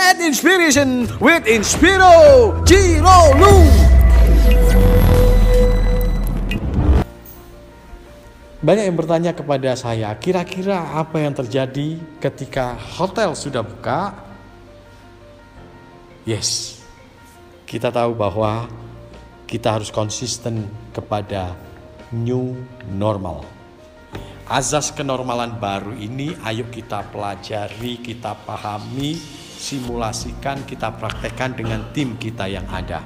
Get inspiration with Inspiro Jiro Lu. Banyak yang bertanya kepada saya, kira-kira apa yang terjadi ketika hotel sudah buka? Yes, kita tahu bahwa kita harus konsisten kepada new normal. Azas kenormalan baru ini ayo kita pelajari, kita pahami, simulasikan, kita praktekkan dengan tim kita yang ada.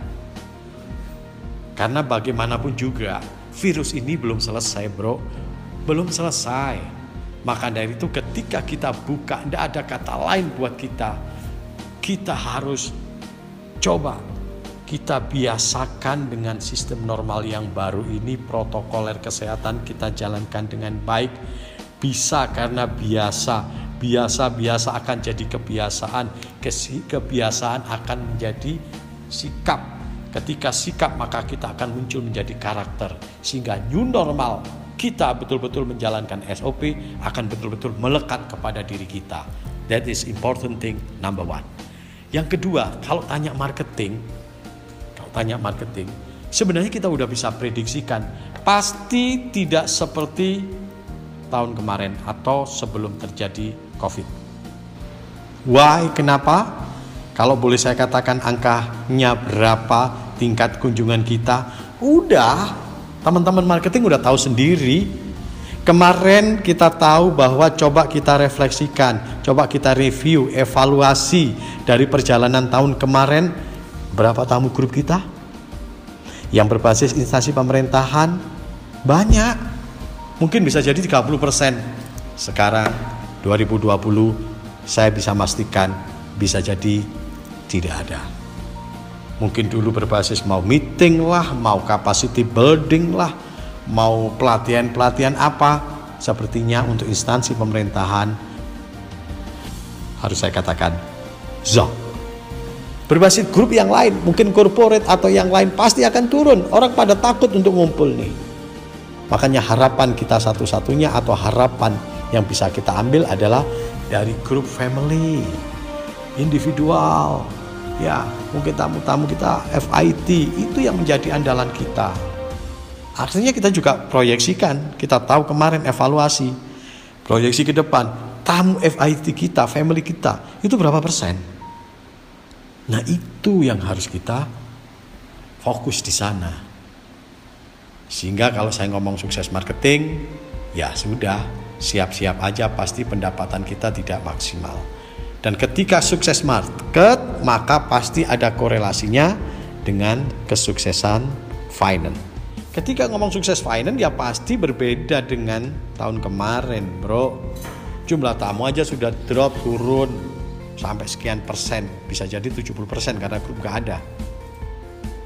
Karena bagaimanapun juga virus ini belum selesai bro, belum selesai. Maka dari itu ketika kita buka, tidak ada kata lain buat kita. Kita harus coba kita biasakan dengan sistem normal yang baru ini protokoler kesehatan kita jalankan dengan baik bisa karena biasa biasa-biasa akan jadi kebiasaan. Kebiasaan akan menjadi sikap. Ketika sikap maka kita akan muncul menjadi karakter. Sehingga new normal kita betul-betul menjalankan SOP akan betul-betul melekat kepada diri kita. That is important thing number one. Yang kedua kalau tanya marketing tanya marketing, sebenarnya kita udah bisa prediksikan pasti tidak seperti tahun kemarin atau sebelum terjadi COVID. Why? Kenapa? Kalau boleh saya katakan angkanya berapa, tingkat kunjungan kita, udah teman-teman marketing udah tahu sendiri. Kemarin kita tahu bahwa coba kita refleksikan, coba kita review, evaluasi dari perjalanan tahun kemarin Berapa tamu grup kita? Yang berbasis instansi pemerintahan banyak. Mungkin bisa jadi 30%. Sekarang 2020 saya bisa pastikan bisa jadi tidak ada. Mungkin dulu berbasis mau meeting lah, mau capacity building lah, mau pelatihan-pelatihan apa. Sepertinya untuk instansi pemerintahan harus saya katakan zonk berbasis grup yang lain, mungkin corporate atau yang lain pasti akan turun. Orang pada takut untuk ngumpul nih. Makanya harapan kita satu-satunya atau harapan yang bisa kita ambil adalah dari grup family, individual. Ya, mungkin tamu-tamu kita FIT itu yang menjadi andalan kita. Artinya kita juga proyeksikan, kita tahu kemarin evaluasi, proyeksi ke depan, tamu FIT kita, family kita, itu berapa persen? Nah, itu yang harus kita fokus di sana. Sehingga kalau saya ngomong sukses marketing, ya sudah, siap-siap aja pasti pendapatan kita tidak maksimal. Dan ketika sukses market, maka pasti ada korelasinya dengan kesuksesan finance. Ketika ngomong sukses finance ya pasti berbeda dengan tahun kemarin, Bro. Jumlah tamu aja sudah drop turun sampai sekian persen bisa jadi 70 persen karena grup gak ada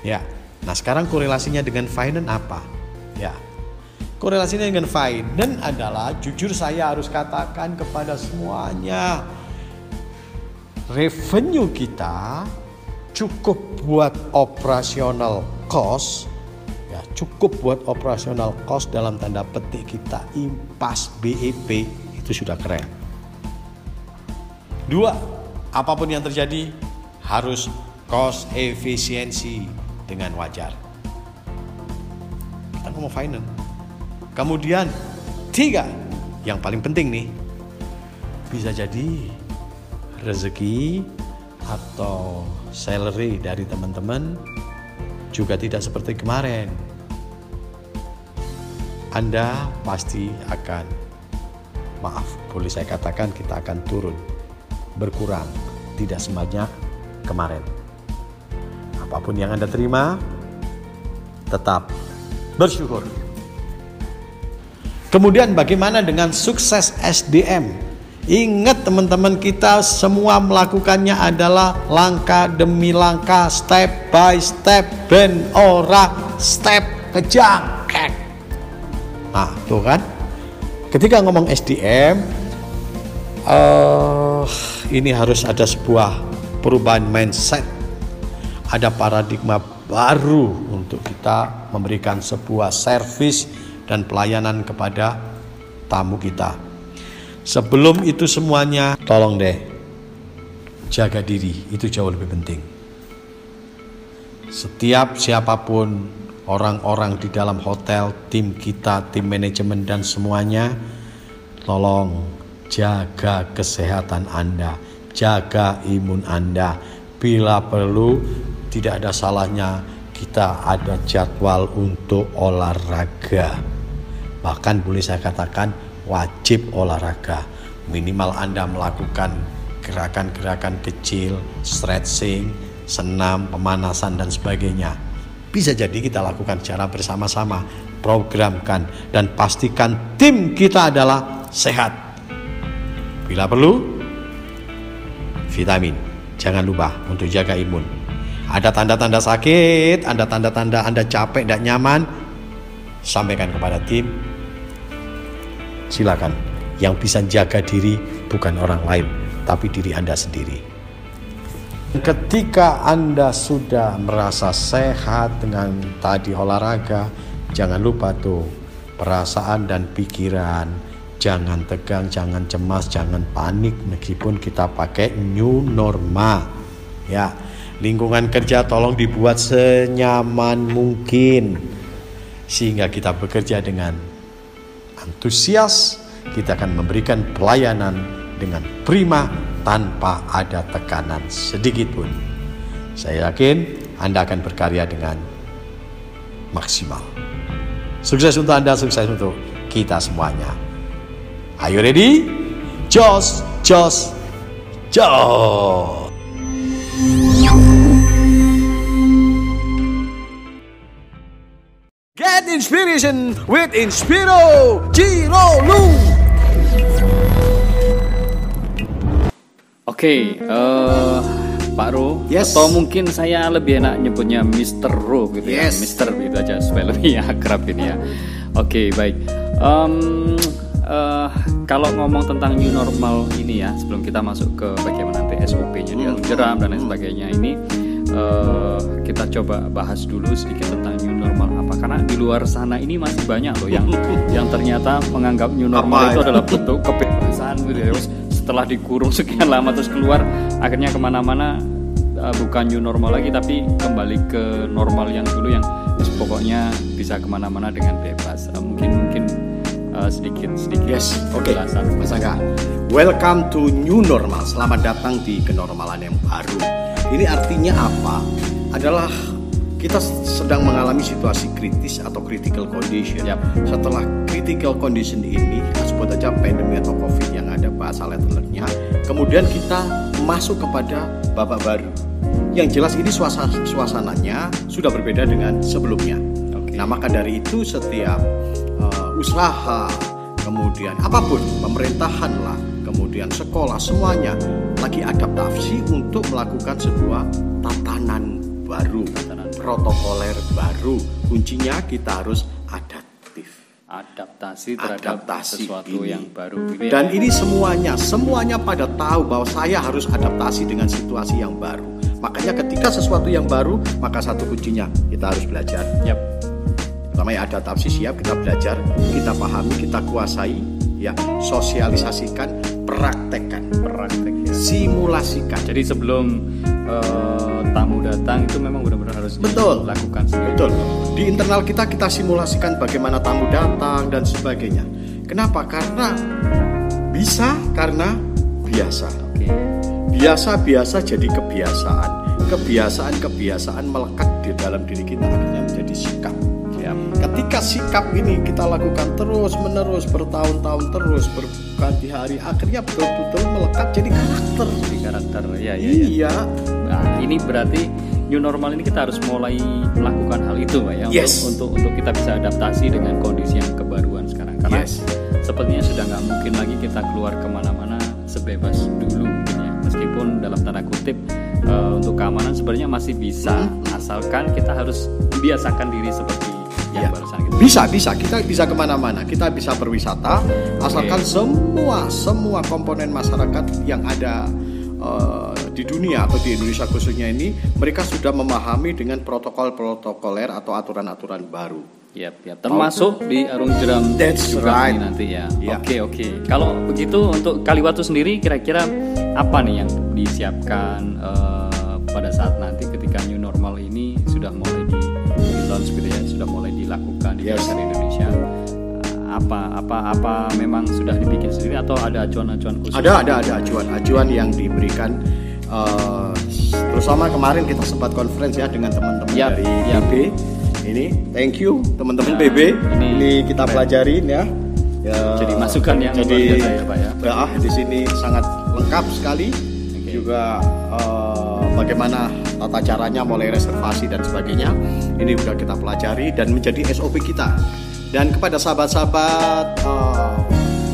ya nah sekarang korelasinya dengan finance apa ya korelasinya dengan finance adalah jujur saya harus katakan kepada semuanya revenue kita cukup buat operasional cost ya cukup buat operasional cost dalam tanda petik kita impas BEP itu sudah keren dua apa pun yang terjadi harus cost efisiensi dengan wajar. Kita ngomong finance. Kemudian tiga, yang paling penting nih, bisa jadi rezeki atau salary dari teman-teman juga tidak seperti kemarin. Anda pasti akan, maaf, boleh saya katakan kita akan turun berkurang, tidak sebanyak kemarin. Apa pun yang Anda terima, tetap bersyukur. Kemudian bagaimana dengan sukses SDM? Ingat teman-teman kita semua melakukannya adalah langkah demi langkah, step by step, ben ora step kejang. Nah, tuh kan. Ketika ngomong SDM, uh, ini harus ada sebuah perubahan mindset, ada paradigma baru untuk kita memberikan sebuah servis dan pelayanan kepada tamu kita. Sebelum itu semuanya, tolong deh jaga diri itu jauh lebih penting. Setiap siapa pun orang-orang di dalam hotel, tim kita, tim manajemen dan semuanya, tolong jaga kesehatan Anda, jaga imun Anda. Bila perlu, tidak ada salahnya kita ada jadwal untuk olahraga. Bahkan boleh saya katakan wajib olahraga. Minimal Anda melakukan gerakan-gerakan kecil, stretching, senam, pemanasan dan sebagainya bisa jadi kita lakukan secara bersama-sama, programkan dan pastikan tim kita adalah sehat. Bila perlu, vitamin. Jangan lupa untuk jaga imun. Ada tanda-tanda sakit, ada tanda-tanda Anda capek dan nyaman, sampaikan kepada tim. Silakan. Yang bisa jaga diri bukan orang lain, tapi diri Anda sendiri. Ketika Anda sudah merasa sehat dengan tadi olahraga, jangan lupa tuh perasaan dan pikiran. Jangan tegang, jangan cemas, jangan panik meskipun kita pakai new normal. Ya, lingkungan kerja tolong dibuat senyaman mungkin sehingga kita bekerja dengan antusias, kita akan memberikan pelayanan dengan prima tanpa ada tekanan sedikit pun. Saya yakin Anda akan berkarya dengan maksimal. Sukses untuk Anda, sukses untuk kita semuanya. Are you ready? Jos, jos, jos. Inspiration with Inspiro Giro Lu. Oke, okay, uh, eh, Pak Ro, yes. atau mungkin saya lebih enak nyebutnya Mr. Ro gitu ya, yes. ya, Mister gitu aja supaya lebih akrab ini ya. Oke, okay, baik. Um, uh, kalau ngomong tentang new normal ini ya, sebelum kita masuk ke bagaimana nanti SOP-nya di dalam jeram dan lain sebagainya ini, uh, kita coba bahas dulu sedikit tentang new normal apa. Karena di luar sana ini masih banyak loh yang yang ternyata menganggap new normal apa itu adalah bentuk kebebasan gitu ya. Setelah dikurung sekian lama terus keluar akhirnya ke mana-mana uh, bukan new normal lagi tapi kembali ke normal yang dulu yang pokoknya bisa ke mana-mana dengan bebas. Uh, mungkin mungkin uh, sedikit sedikit yes oke. okay. Mas Angga welcome to new normal. Selamat datang di kenormalan yang baru ini artinya apa adalah kita sedang mengalami situasi kritis atau critical condition. Yep. Setelah critical condition ini, sebut aja pandemi atau COVID yang ada bahasa letternya, kemudian kita masuk kepada babak baru. Yang jelas ini suasana suasananya sudah berbeda dengan sebelumnya. Okay. Nah maka dari itu setiap uh, usaha, kemudian apa pun pemerintahan lah, kemudian sekolah semuanya lagi adaptasi untuk melakukan sebuah tatanan baru protokoler baru. Kuncinya kita harus adaptif. Adaptasi terhadap adaptasi sesuatu ini. yang baru. Ini Dan ya. ini semuanya, semuanya pada tahu bahwa saya harus adaptasi dengan situasi yang baru. Makanya ketika sesuatu yang baru, maka satu kuncinya kita harus belajar. Yep. Namanya adaptasi siap, kita belajar, kita pahami, kita kuasai, ya sosialisasikan, praktekkan, praktek, ya. Simulasikan. Jadi sebelum uh, tamu datang itu memang benar-benar harus betul sendiri. betul di internal kita kita simulasikan bagaimana tamu datang dan sebagainya kenapa karena bisa karena biasa okay. biasa biasa jadi kebiasaan kebiasaan kebiasaan melekat di dalam diri kita akhirnya menjadi sikap. Ketika sikap ini kita lakukan terus menerus bertahun-tahun terus berganti hari akhirnya betul-betul melekat jadi karakter jadi karakter ya, ya, ya. iya Nah, ini berarti new normal ini kita harus mulai melakukan hal itu, Pak ya, yes. untuk, untuk untuk kita bisa adaptasi dengan kondisi yang kebaruan sekarang. Karena yes. sepertinya sudah nggak mungkin lagi kita keluar ke mana-mana sebebas dulu, ya. Meskipun dalam tanda kutip uh, untuk keamanan sebenarnya masih bisa, hmm. asalkan kita harus biasakan diri seperti yang ya. barusan kita. Bisa, bisa. Kita bisa ke mana-mana. Kita bisa berwisata, asalkan semua semua komponen masyarakat yang ada uh, di dunia atau di Indonesia khususnya ini mereka sudah memahami dengan protokol-protokoler atau aturan-aturan baru. Yap, yap. Termasuk di Arung Jeram That's juga right. nanti ya. Yeah. Oke, oke. Kalau begitu untuk Kaliwatu sendiri kira-kira apa nih yang disiapkan eh, pada saat nanti ketika new normal ini sudah mulai di, di launch gitu ya, sudah mulai dilakukan di Yes. masyarakat Indonesia. Eh, Apa apa apa memang sudah dibikin sendiri atau ada acuan-acuan khusus? Ada ada ada ajuan yang diberikan eh, terutama kemarin kita sempat conference ya dengan teman-teman Yap, dari. PB. Ini thank you teman-teman Ya, PB. Ini, ini kita keren. pelajarin ya. Ya, Jadi masukan yang jadi biasa ya, Pak ya. ah, di sini sangat lengkap sekali. Juga eh, bagaimana tata caranya mulai reservasi dan sebagainya. Ini sudah kita pelajari dan menjadi SOP kita. Dan kepada sahabat-sahabat eh,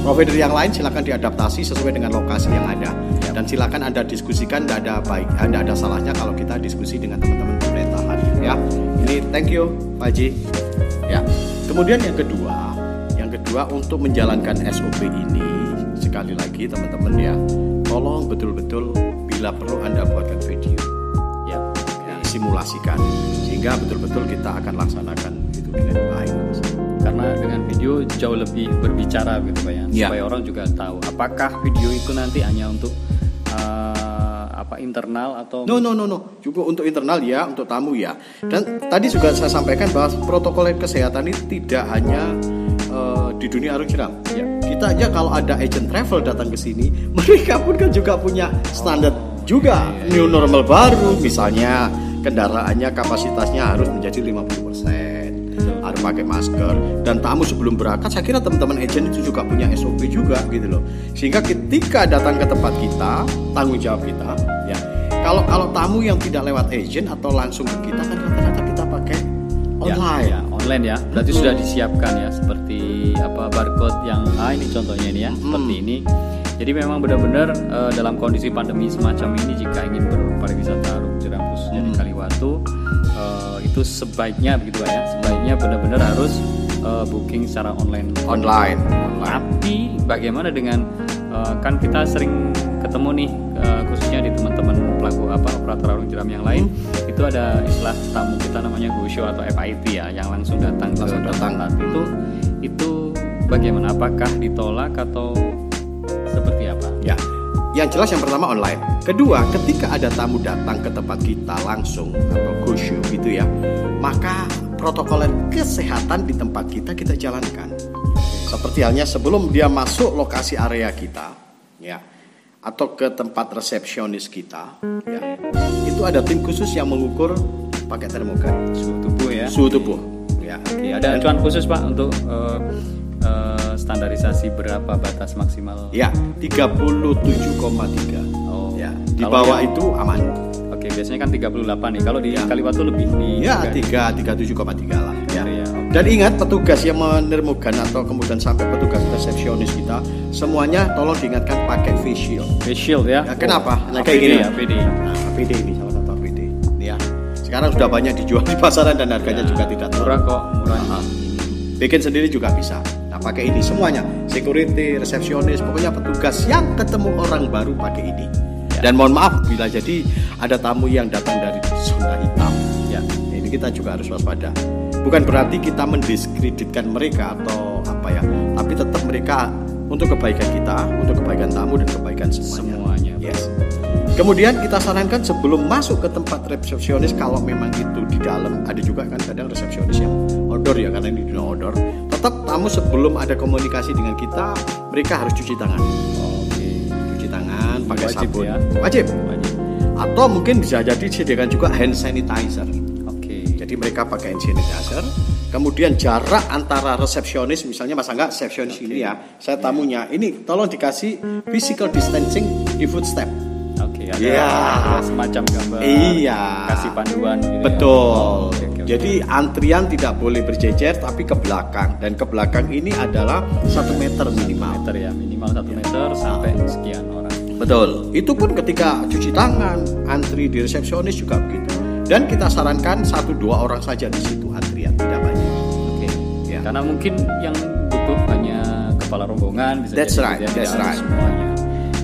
provider yang lain silakan diadaptasi sesuai dengan lokasi yang ada. Dan silakan Anda diskusikan tidak ada baik tidak ada salahnya kalau kita diskusi dengan teman-teman pemerintahan ya. Ini thank you Pak Haji. Ya. Kemudian yang kedua, yang kedua untuk menjalankan SOP ini sekali lagi teman-teman ya, tolong betul-betul bila perlu Anda buatkan video, Yap. ya, simulasikan sehingga betul-betul kita akan laksanakan itu dengan baik. karena dengan video jauh lebih berbicara gitu pak ya Ya. supaya orang juga tahu apakah video itu nanti hanya untuk uh, apa internal atau No no no no, juga untuk internal ya, untuk tamu ya. Dan tadi juga saya sampaikan bahwa protokol kesehatan ini tidak hanya eh, di dunia arung jeram. Ya. Kita aja kalau ada agent travel datang ke sini, mereka pun kan juga punya standar juga new normal baru, misalnya kendaraannya kapasitasnya harus menjadi 50% harus pakai masker. Dan tamu sebelum berangkat saya kira teman-teman agent itu juga punya SOP juga gitu loh. Sehingga ketika datang ke tempat kita tanggung jawab kita ya kalau kalau tamu yang tidak lewat agent atau langsung ke kita kan rata-rata kita pakai Ya, online. ya, online ya. Berarti sudah disiapkan ya seperti apa barcode yang ah ini contohnya ini ya seperti ini jadi memang benar-benar uh, dalam kondisi pandemi semacam ini jika ingin berpariwisata Arung Jeram khususnya di Kaliwatu uh, itu sebaiknya begitu ya sebaiknya benar-benar harus uh, booking secara online. Online. Tapi bagaimana dengan uh, kan kita sering ketemu nih uh, khususnya di teman-teman pelaku apa operator arung jeram yang lain itu ada istilah tamu kita namanya go show atau FIT ya yang langsung datang ke Langsung datang. tempat itu. Itu bagaimana? Apakah ditolak atau seperti apa? Ya, yang jelas yang pertama online. Kedua, ketika ada tamu datang ke tempat kita langsung atau go show gitu ya, maka protokol kesehatan di tempat kita kita jalankan. Seperti halnya sebelum dia masuk lokasi area kita, ya, atau ke tempat resepsionis kita, ya, itu ada tim khusus yang mengukur pakai termogan Suhu tubuh ya. suhu tubuh. Ya, Oke, ada acuan khusus Pak untuk uh, uh, standarisasi berapa batas maksimal? ya 37,3. Oh, Ya, di kalau bawah yang- itu aman. Oke, biasanya kan 38 nih. Kalau di Kaliwatu lebih di Ya, tiga- 3 37,3 lah. Ya. ya. Dan ingat petugas yang menermukan atau kemudian sampai petugas resepsionis kita semuanya tolong diingatkan pakai face shield. Face shield ya. Ya, kenapa? Oh, Nah, kayak gini. ya, APD. Nah, APD ini salah satu APD. Ya. Sekarang sudah banyak dijual di pasaran dan harganya Ya, juga tidak murah kok, murah. Aha. Bikin sendiri juga bisa. Nah, pakai ini semuanya. Security, resepsionis, pokoknya petugas yang ketemu orang baru pakai ini. Ya. Dan mohon maaf bila jadi ada tamu yang datang dari zona hitam. Ya. ini kita juga harus waspada. Bukan berarti kita mendiskreditkan mereka atau apa ya, tapi tetap mereka untuk kebaikan kita, untuk kebaikan tamu dan kebaikan semuanya. Semuanya. Yes. Kemudian kita sarankan sebelum masuk ke tempat resepsionis kalau memang itu di dalam ada juga kan kadang resepsionis yang outdoor ya karena ini di outdoor. Tetap tamu sebelum ada komunikasi dengan kita mereka harus cuci tangan. Oke. Cuci tangan pakai Wajib sabun. ya. Wajib. Wajib. Atau mungkin bisa jadi disediakan juga hand sanitizer. Oke. Jadi mereka pakai hand sanitizer. Kemudian jarak antara resepsionis, misalnya mas Angga resepsionis ini ya, saya tamunya, ini tolong dikasih physical distancing di footstep. Oke, ada, Iya. ada semacam gambar. Iya. Kasih panduan gitu. ya. Betul. Oke. Jadi antrian tidak boleh berjejer tapi ke belakang dan ke belakang ini adalah satu meter minimal. meter ya, minimal satu meter sampai sekian orang. Betul. Itu pun ketika cuci tangan, antri di resepsionis juga begitu. Dan kita sarankan satu dua orang saja di situ antrian, tidak banyak. Oke. Ya. Karena mungkin yang butuh hanya kepala rombongan bisa That's jadi right, ya, that's right. semuanya.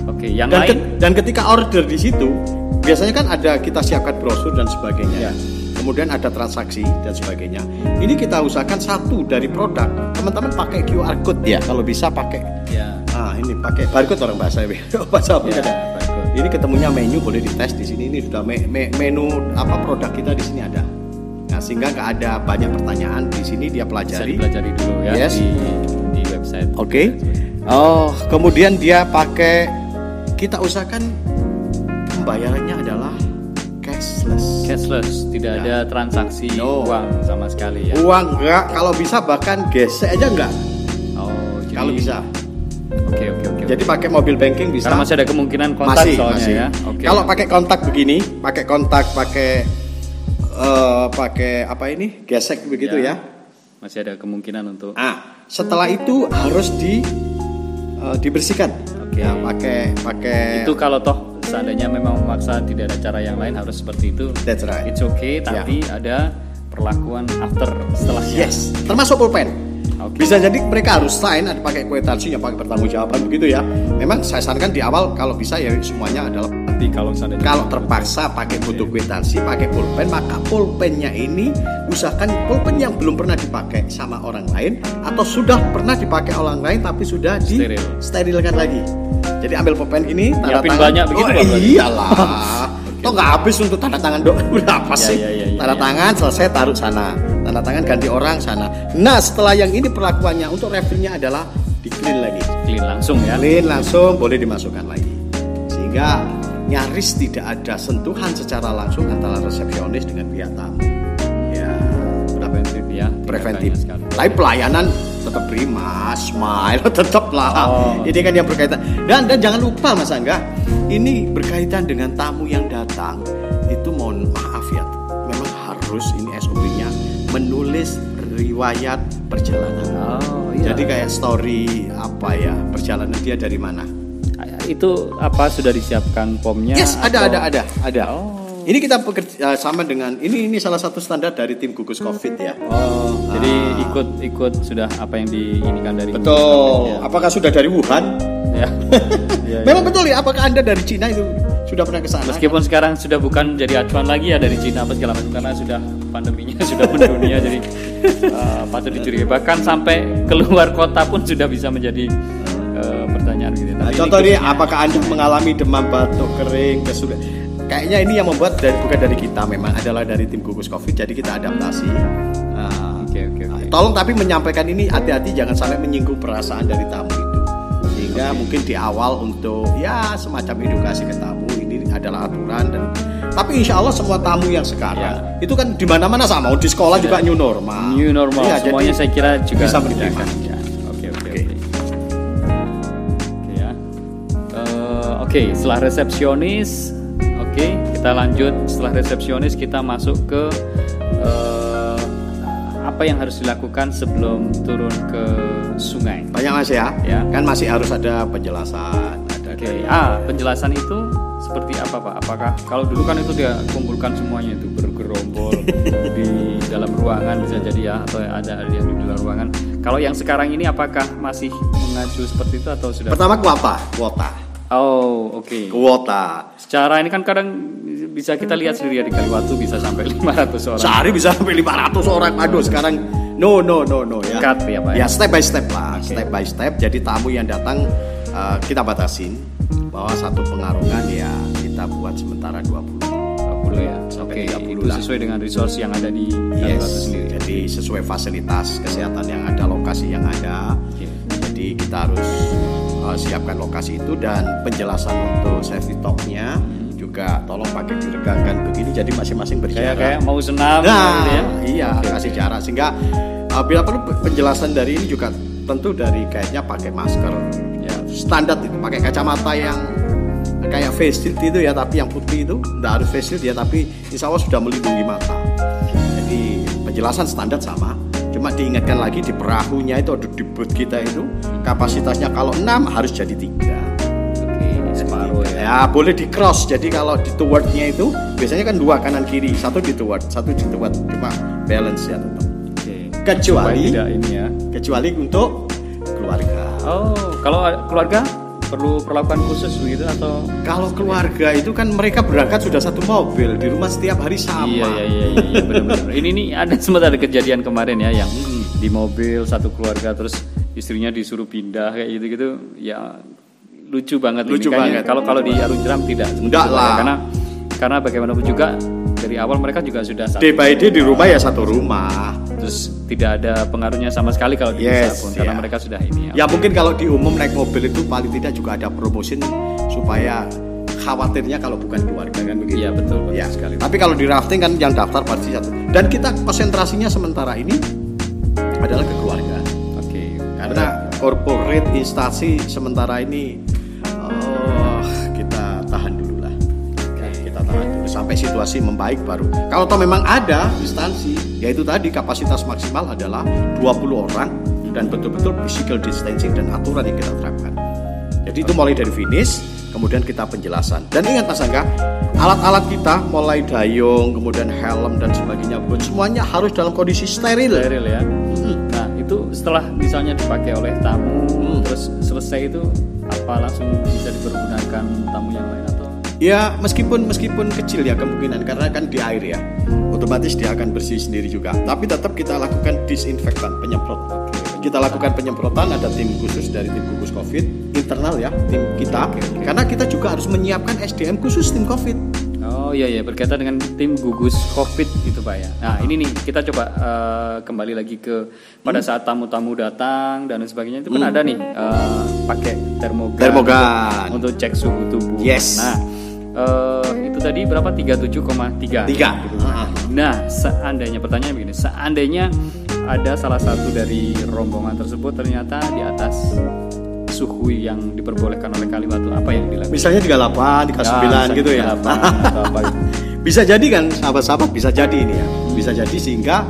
Oke, yang Dan, lain ke- dan ketika order di situ, biasanya kan ada kita siapkan brosur dan sebagainya. Ya. Kemudian ada transaksi dan sebagainya. Ini kita usahakan satu dari produk. Teman-teman pakai QR code ya, kalau bisa pakai. Ya. Nah, ini pakai barcode orang bahasa bahasa apa ya, Ini ketemunya menu boleh dites di sini. Ini sudah me me menu apa produk kita di sini ada. Nah, sehingga nggak ada banyak pertanyaan di sini dia pelajari. Bisa pelajari dulu ya yes. di, di website. Oke. Okay. Oh, kemudian dia pakai kita usahakan pembayarannya adalah cashless. Cashless, tidak ya. ada transaksi no. uang sama sekali ya. Uang enggak, kalau bisa bahkan gesek aja enggak. Oh, jadi... kalau bisa. Oke, oke, oke. Jadi pakai mobil banking bisa. Karena masih ada kemungkinan kontak masih, soalnya masih. ya. Okay. Kalau pakai kontak begini, pakai kontak, pakai uh, pakai apa ini? Gesek begitu ya. ya. Masih ada kemungkinan untuk. Ah, setelah itu harus di uh, dibersihkan. Okay. Ya, pakai pakai. Itu kalau toh seandainya memang memaksa tidak ada cara yang lain harus seperti itu. That's right. It's okay, tapi yeah. ada perlakuan after setelahnya. Yes, termasuk pulpen. Okay. Bisa jadi mereka harus sign ada pakai kwitansi yang pakai pertanggungjawaban begitu ya. Memang saya sarankan di awal kalau bisa ya semuanya adalah nanti kalau seandainya kalau terpaksa pakai butuh kwitansi, pakai pulpen, maka pulpennya ini usahakan pulpen yang belum pernah dipakai sama orang lain atau sudah pernah dipakai orang lain tapi sudah di Steril. sterilkan lagi. Jadi ambil pulpen ini tanda tangan. banyak begitu oh, iyalah. Toh nggak habis untuk tanda tangan dok. Udah apa ya, sih? Ya, ya, ya, tanda ya. tangan selesai taruh sana. Tanda tangan ganti orang sana. Nah setelah yang ini perlakuannya untuk refillnya adalah di clean lagi. Clean langsung ya? Clean langsung boleh dimasukkan lagi. Sehingga nyaris tidak ada sentuhan secara langsung antara resepsionis dengan pihak tamu. Ya preventif ya. Preventif. Tapi pelayanan tetap prima, smile tetap lah. Oh. Ini kan yang berkaitan. Dan dan jangan lupa Mas Angga, ini berkaitan dengan tamu yang datang itu mohon maaf ya memang harus ini SOP-nya menulis riwayat perjalanan oh, iya. jadi kayak story apa ya perjalanan dia dari mana itu apa sudah disiapkan pomnya yes ada ada ada ada oh. Ini kita bekerja sama dengan ini ini salah satu standar dari tim gugus COVID ya. Oh, ah. jadi ikut ikut sudah apa yang diinikan dari Betul. Ya. Apakah sudah dari Wuhan? Ya. ya, Memang betul ya. Apakah anda dari Cina itu sudah pernah ke sana? Meskipun kan? sekarang sudah bukan jadi acuan lagi ya dari Cina apa segala macam karena sudah pandeminya sudah mendunia jadi uh, patut dicurigai. Bahkan sampai keluar kota pun sudah bisa menjadi uh, pertanyaan gitu. Nah, contoh ini, apakah anda mengalami demam batuk kering kesulitan? Kayaknya ini yang membuat dari bukan dari kita memang adalah dari tim gugus covid jadi kita adaptasi. Uh, okay, okay, okay. Tolong tapi menyampaikan ini hati-hati jangan sampai menyinggung perasaan dari tamu sehingga mungkin di awal untuk ya semacam edukasi ke tamu ini adalah aturan dan tapi insya Allah semua tamu yang sekarang ya. itu kan di mana-mana sama di sekolah ya. juga new normal new normal ya, semuanya saya kira juga bisa menerima oke setelah resepsionis oke okay, kita lanjut setelah resepsionis kita masuk ke uh, apa yang harus dilakukan sebelum turun ke sungai. Banyak mas ya. ya. Kan masih harus ada penjelasan. Oke. Okay. Ah, penjelasan itu seperti apa pak? Apakah kalau dulu kan itu dia kumpulkan semuanya itu bergerombol di dalam ruangan bisa jadi ya atau ada yang di dalam ruangan. Kalau yang sekarang ini apakah masih mengacu seperti itu atau sudah? Pertama kuota, kuota. Oh, oke. Okay. Kuota. Secara ini kan kadang bisa kita lihat sendiri ya di Kaliwatu bisa sampai 500 orang. Sehari bisa sampai 500 orang. Aduh, sekarang no no no no ya. Cut ya, Pak. Ya, step by step lah, okay. step by step. Jadi tamu yang datang uh, kita batasin bahwa satu pengarungan ya kita buat sementara 20 20 ya. Oke, okay. itu sesuai dengan resource yang ada di Kaliwatu yes. sendiri. Jadi sesuai fasilitas kesehatan yang ada, lokasi yang ada. Okay. Jadi kita harus uh, siapkan lokasi itu dan penjelasan untuk safety talknya hmm. juga tolong pakai diregangkan begini jadi masing-masing berjarak. Kayak, kayak mau senam nah, gitu ya. Iya, okay. kasih jarak sehingga uh, bila perlu penjelasan dari ini juga tentu dari kayaknya pakai masker ya standar itu pakai kacamata yang kayak face shield itu ya tapi yang putih itu tidak harus face shield ya tapi insya Allah sudah melindungi mata jadi penjelasan standar sama Cuma diingatkan lagi di perahunya itu ada di boot kita itu kapasitasnya kalau 6 harus jadi tiga. Separuh ya. Ya boleh di cross. Jadi kalau di towardnya itu biasanya kan dua kanan kiri, satu di toward, satu di toward. Cuma balance ya tetap. Oke. Kecuali tidak ini ya. Kecuali untuk keluarga. Oh, kalau keluarga perlu perlakuan khusus begitu atau? Kalau keluarga itu kan mereka berangkat sudah satu mobil di rumah setiap hari sama. Iya iya iya, iya benar-benar. Ini nih ada sempat ada kejadian kemarin ya yang hmm. di mobil satu keluarga terus istrinya disuruh pindah kayak gitu gitu ya lucu banget lucu ini banget. kalau kalau di Arung Jeram tidak enggak lah. karena karena bagaimanapun juga dari awal mereka juga sudah satu day by day di rumah ya satu rumah terus tidak ada pengaruhnya sama sekali kalau di yes, pun karena yeah. mereka sudah ini ya, ya mungkin kalau di umum naik mobil itu paling tidak juga ada promosi supaya khawatirnya kalau bukan keluarga kan begitu? Iya betul, betul ya sekali. tapi kalau di rafting kan yang daftar pasti satu. Dan kita konsentrasinya sementara ini adalah ke keluarga. Oke okay. karena corporate instansi sementara ini sampai situasi membaik baru. Kalau toh memang ada instansi, yaitu tadi kapasitas maksimal adalah 20 orang dan betul-betul physical distancing dan aturan yang kita terapkan. Jadi itu mulai dari finish, kemudian kita penjelasan. Dan ingat Mas Angga, alat-alat kita mulai dayung, kemudian helm dan sebagainya pun semuanya harus dalam kondisi steril. Steril ya. Hmm. Nah itu setelah misalnya dipakai oleh tamu, hmm. terus selesai itu apa langsung bisa dipergunakan tamu yang lain atau Ya meskipun meskipun kecil ya kemungkinan karena kan di air ya, otomatis dia akan bersih sendiri juga. Tapi tetap kita lakukan disinfektan penyemprot. Kita lakukan penyemprotan ada tim khusus dari tim gugus COVID internal ya tim kita. Karena kita juga harus menyiapkan SDM khusus tim COVID. Oh iya iya berkaitan dengan tim gugus COVID gitu pak ya. Nah ini nih kita coba uh, kembali lagi ke pada hmm. saat tamu-tamu datang dan sebagainya itu kan hmm. ada nih uh, pakai termogan, termogan untuk cek suhu tubuh. Yes. Nah uh, itu tadi berapa? 37,3 tiga. Nah seandainya pertanyaan begini seandainya ada salah satu dari rombongan tersebut ternyata di atas suhu yang diperbolehkan oleh Kaliwatu apa yang dilakukan? Misalnya 38 39 ya, gitu ya. apa bisa jadi kan sahabat-sahabat bisa jadi ini ya. Bisa jadi sehingga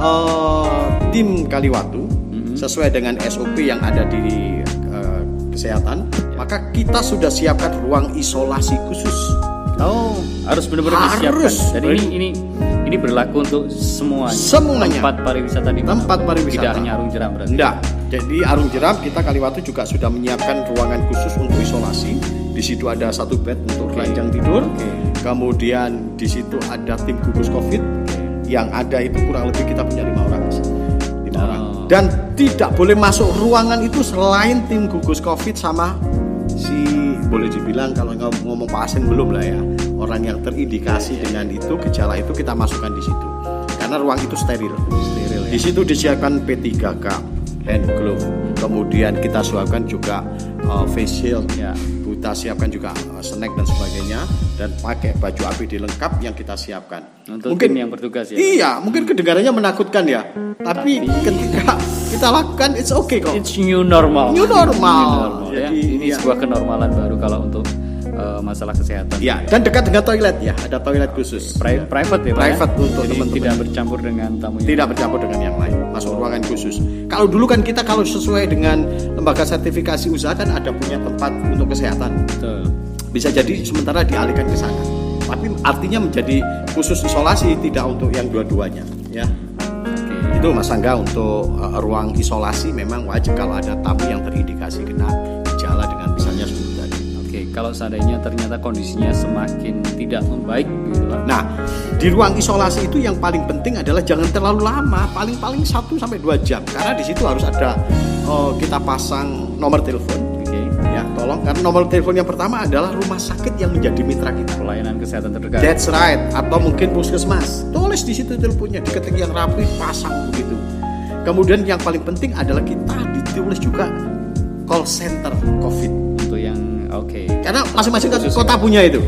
uh, tim Kaliwatu mm-hmm. sesuai dengan SOP yang ada di kesehatan maka kita sudah siapkan ruang isolasi khusus. Oh, harus benar-benar disiapkan. Jadi ini ini ini berlaku untuk semua semuanya tempat pariwisata di tempat pariwisata. Tidak hanya Arung Jeram berarti. Tidak. Jadi Arung Jeram kita Kaliwatu juga sudah menyiapkan ruangan khusus untuk isolasi. Di situ ada satu bed untuk okay. ranjang tidur. Okay. Kemudian di situ ada tim gugus COVID. Okay. Yang ada itu kurang lebih kita punya lima orang. Dan tidak boleh masuk ruangan itu selain tim gugus COVID sama si boleh dibilang kalau ngomong pasien belum lah ya. Orang yang terindikasi dengan itu gejala itu kita masukkan di situ. Karena ruang itu steril steril. Ya. di situ disiapkan P3K hand glove. Kemudian kita siapkan juga uh, face shield ya kita siapkan juga uh, snack dan sebagainya dan pakai baju APD lengkap yang kita siapkan. Untuk mungkin yang bertugas ya. iya mungkin kedengarannya menakutkan ya. Tapi, tapi ketika kita lakukan it's okay kok. It's new normal. New normal, new normal ya. jadi ini ya. sebuah kenormalan baru kalau untuk uh, masalah kesehatan. Ya dan dekat dengan toilet ya ada toilet khusus. Pri ya. private ya private ya? untuk teman-teman. tidak bercampur dengan tamu tidak bercampur dengan yang lain masuk ruangan khusus. Kalau dulu kan kita kalau sesuai dengan lembaga sertifikasi usaha kan ada punya tempat untuk kesehatan. Betul. bisa jadi sementara dialihkan ke sana. Tapi artinya menjadi khusus isolasi tidak untuk yang dua-duanya ya. Itu Mas Angga untuk uh, ruang isolasi memang wajib kalau ada tamu yang terindikasi kena kalau seandainya ternyata kondisinya semakin tidak membaik gitu Nah, di ruang isolasi itu yang paling penting adalah jangan terlalu lama, paling-paling 1 sampai 2 jam karena di situ harus ada uh, kita pasang nomor telepon. Ya tolong karena nomor telepon yang pertama adalah rumah sakit yang menjadi mitra kita. Pelayanan kesehatan terdekat. That's right. Atau mungkin puskesmas. Tulis di situ teleponnya diketik yang rapi pasang begitu kemudian yang paling penting adalah kita ditulis juga call center covid oke okay. karena masing-masing kota ya. punya itu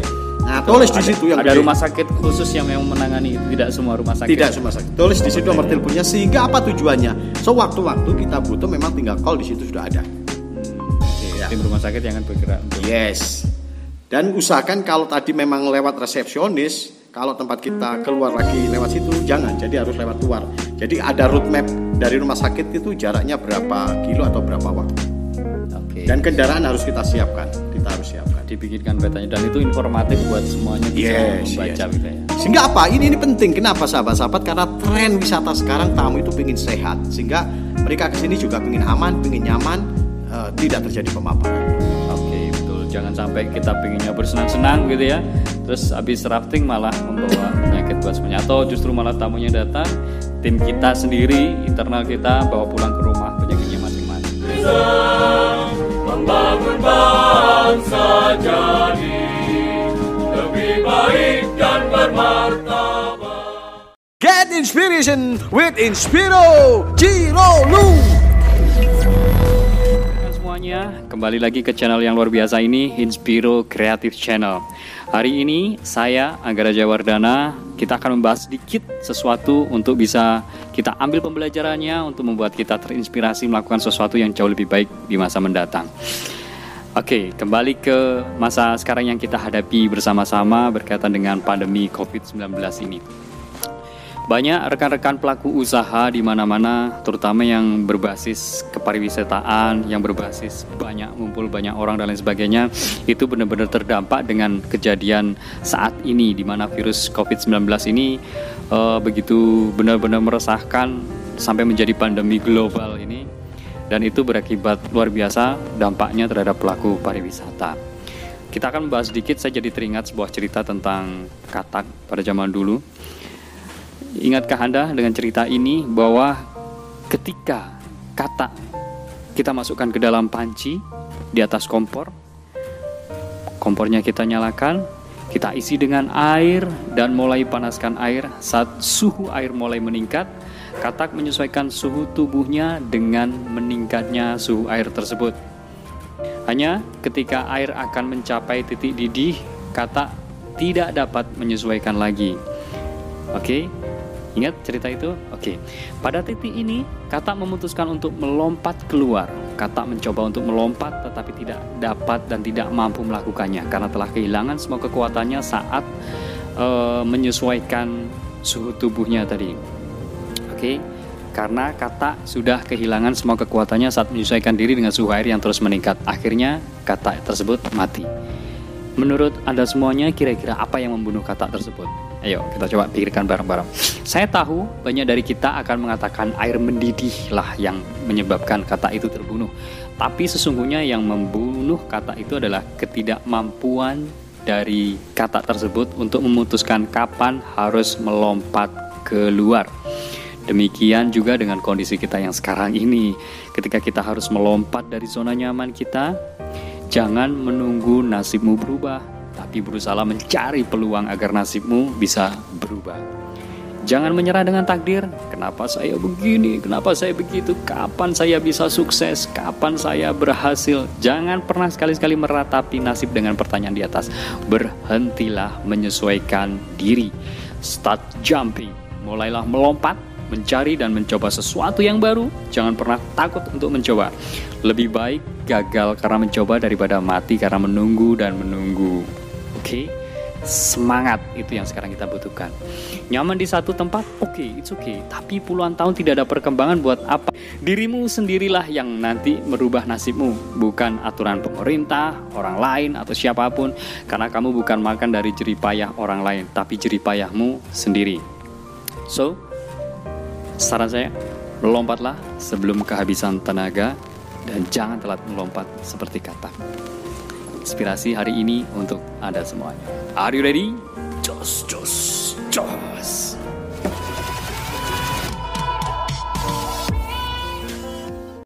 Nah, tulis di situ yang ada gede. rumah sakit khusus yang memang menangani itu, tidak semua rumah sakit. Tidak semua sakit. Tulis di situ nomor teleponnya sehingga apa tujuannya? Sewaktu-waktu kita butuh memang tinggal call di situ sudah ada tim rumah sakit yang akan bergerak untuk yes dan usahakan kalau tadi memang lewat resepsionis kalau tempat kita keluar lagi lewat situ jangan jadi harus lewat luar jadi ada roadmap dari rumah sakit itu jaraknya berapa kilo atau berapa waktu okay. dan kendaraan harus kita siapkan kita harus siapkan. Dibikinkan petanya dan itu informatif buat semuanya bisa yes, membaca yes. gitu ya. Sehingga apa? Ini ini penting. Kenapa sahabat-sahabat karena tren wisata sekarang tamu itu ingin sehat. Sehingga mereka ke sini juga ingin aman ingin nyaman uh, tidak terjadi pemaparan. Oke, jangan sampai kita pengennya bersenang-senang gitu ya. Terus habis rafting malah membawa penyakit buat semuanya atau justru malah tamunya datang. Tim kita sendiri internal kita bawa pulang ke rumah penyakitnya masing-masing membangun bangsa jadi. Lebih baik dan bermartabat. Get inspiration with Inspiro Lu. Semuanya, kembali lagi ke channel yang luar biasa ini, Inspiro Creative Channel. Hari ini saya Anggara Jawardana, kita akan membahas sedikit sesuatu untuk bisa kita ambil pembelajarannya untuk membuat kita terinspirasi melakukan sesuatu yang jauh lebih baik di masa mendatang. Oke, kembali ke masa sekarang yang kita hadapi bersama-sama berkaitan dengan pandemi COVID-19 ini. Banyak rekan-rekan pelaku usaha di mana-mana, terutama yang berbasis kepariwisataan, yang berbasis banyak ngumpul banyak orang dan lain sebagainya, itu benar-benar terdampak dengan kejadian saat ini di mana virus COVID-19 ini uh, begitu benar-benar meresahkan sampai menjadi pandemi global ini dan itu berakibat luar biasa dampaknya terhadap pelaku pariwisata. Kita akan membahas sedikit, saya jadi teringat sebuah cerita tentang katak pada zaman dulu Ingatkah Anda dengan cerita ini bahwa ketika kata kita masukkan ke dalam panci di atas kompor, kompornya kita nyalakan, kita isi dengan air dan mulai panaskan air. Saat suhu air mulai meningkat, katak menyesuaikan suhu tubuhnya dengan meningkatnya suhu air tersebut. Hanya ketika air akan mencapai titik didih, katak tidak dapat menyesuaikan lagi. Oke, Ingat cerita itu? Oke. Pada titik ini, kata memutuskan untuk melompat keluar. Kata mencoba untuk melompat tetapi tidak dapat dan tidak mampu melakukannya karena telah kehilangan semua kekuatannya saat uh, menyesuaikan suhu tubuhnya tadi. Oke. Karena kata sudah kehilangan semua kekuatannya saat menyesuaikan diri dengan suhu air yang terus meningkat. Akhirnya kata tersebut mati. Menurut Anda semuanya, kira-kira apa yang membunuh kata tersebut? Ayo, kita coba pikirkan bareng-bareng. Saya tahu banyak dari kita akan mengatakan air mendidih lah yang menyebabkan kata itu terbunuh. Tapi sesungguhnya yang membunuh kata itu adalah ketidakmampuan dari kata tersebut untuk memutuskan kapan harus melompat keluar. Demikian juga dengan kondisi kita yang sekarang ini. Ketika kita harus melompat dari zona nyaman kita, Jangan menunggu nasibmu berubah, tapi berusaha mencari peluang agar nasibmu bisa berubah. Jangan menyerah dengan takdir. Kenapa saya begini? Kenapa saya begitu? Kapan saya bisa sukses? Kapan saya berhasil? Jangan pernah sekali-sekali meratapi nasib dengan pertanyaan di atas. Berhentilah menyesuaikan diri. Start jumping. Mulailah melompat mencari dan mencoba sesuatu yang baru, jangan pernah takut untuk mencoba. Lebih baik gagal karena mencoba daripada mati karena menunggu dan menunggu. Oke? Okay? Semangat itu yang sekarang kita butuhkan. Nyaman di satu tempat, oke, okay, it's okay. Tapi puluhan tahun tidak ada perkembangan buat apa? Dirimu sendirilah yang nanti merubah nasibmu, bukan aturan pemerintah, orang lain atau siapa pun. Karena kamu bukan makan dari jeripayah orang lain, tapi jeripayahmu sendiri. So, Saran saya, melompatlah sebelum kehabisan tenaga dan jangan telat melompat seperti kata. Inspirasi hari ini untuk Anda semuanya. Are you ready? Jos, jos, jos.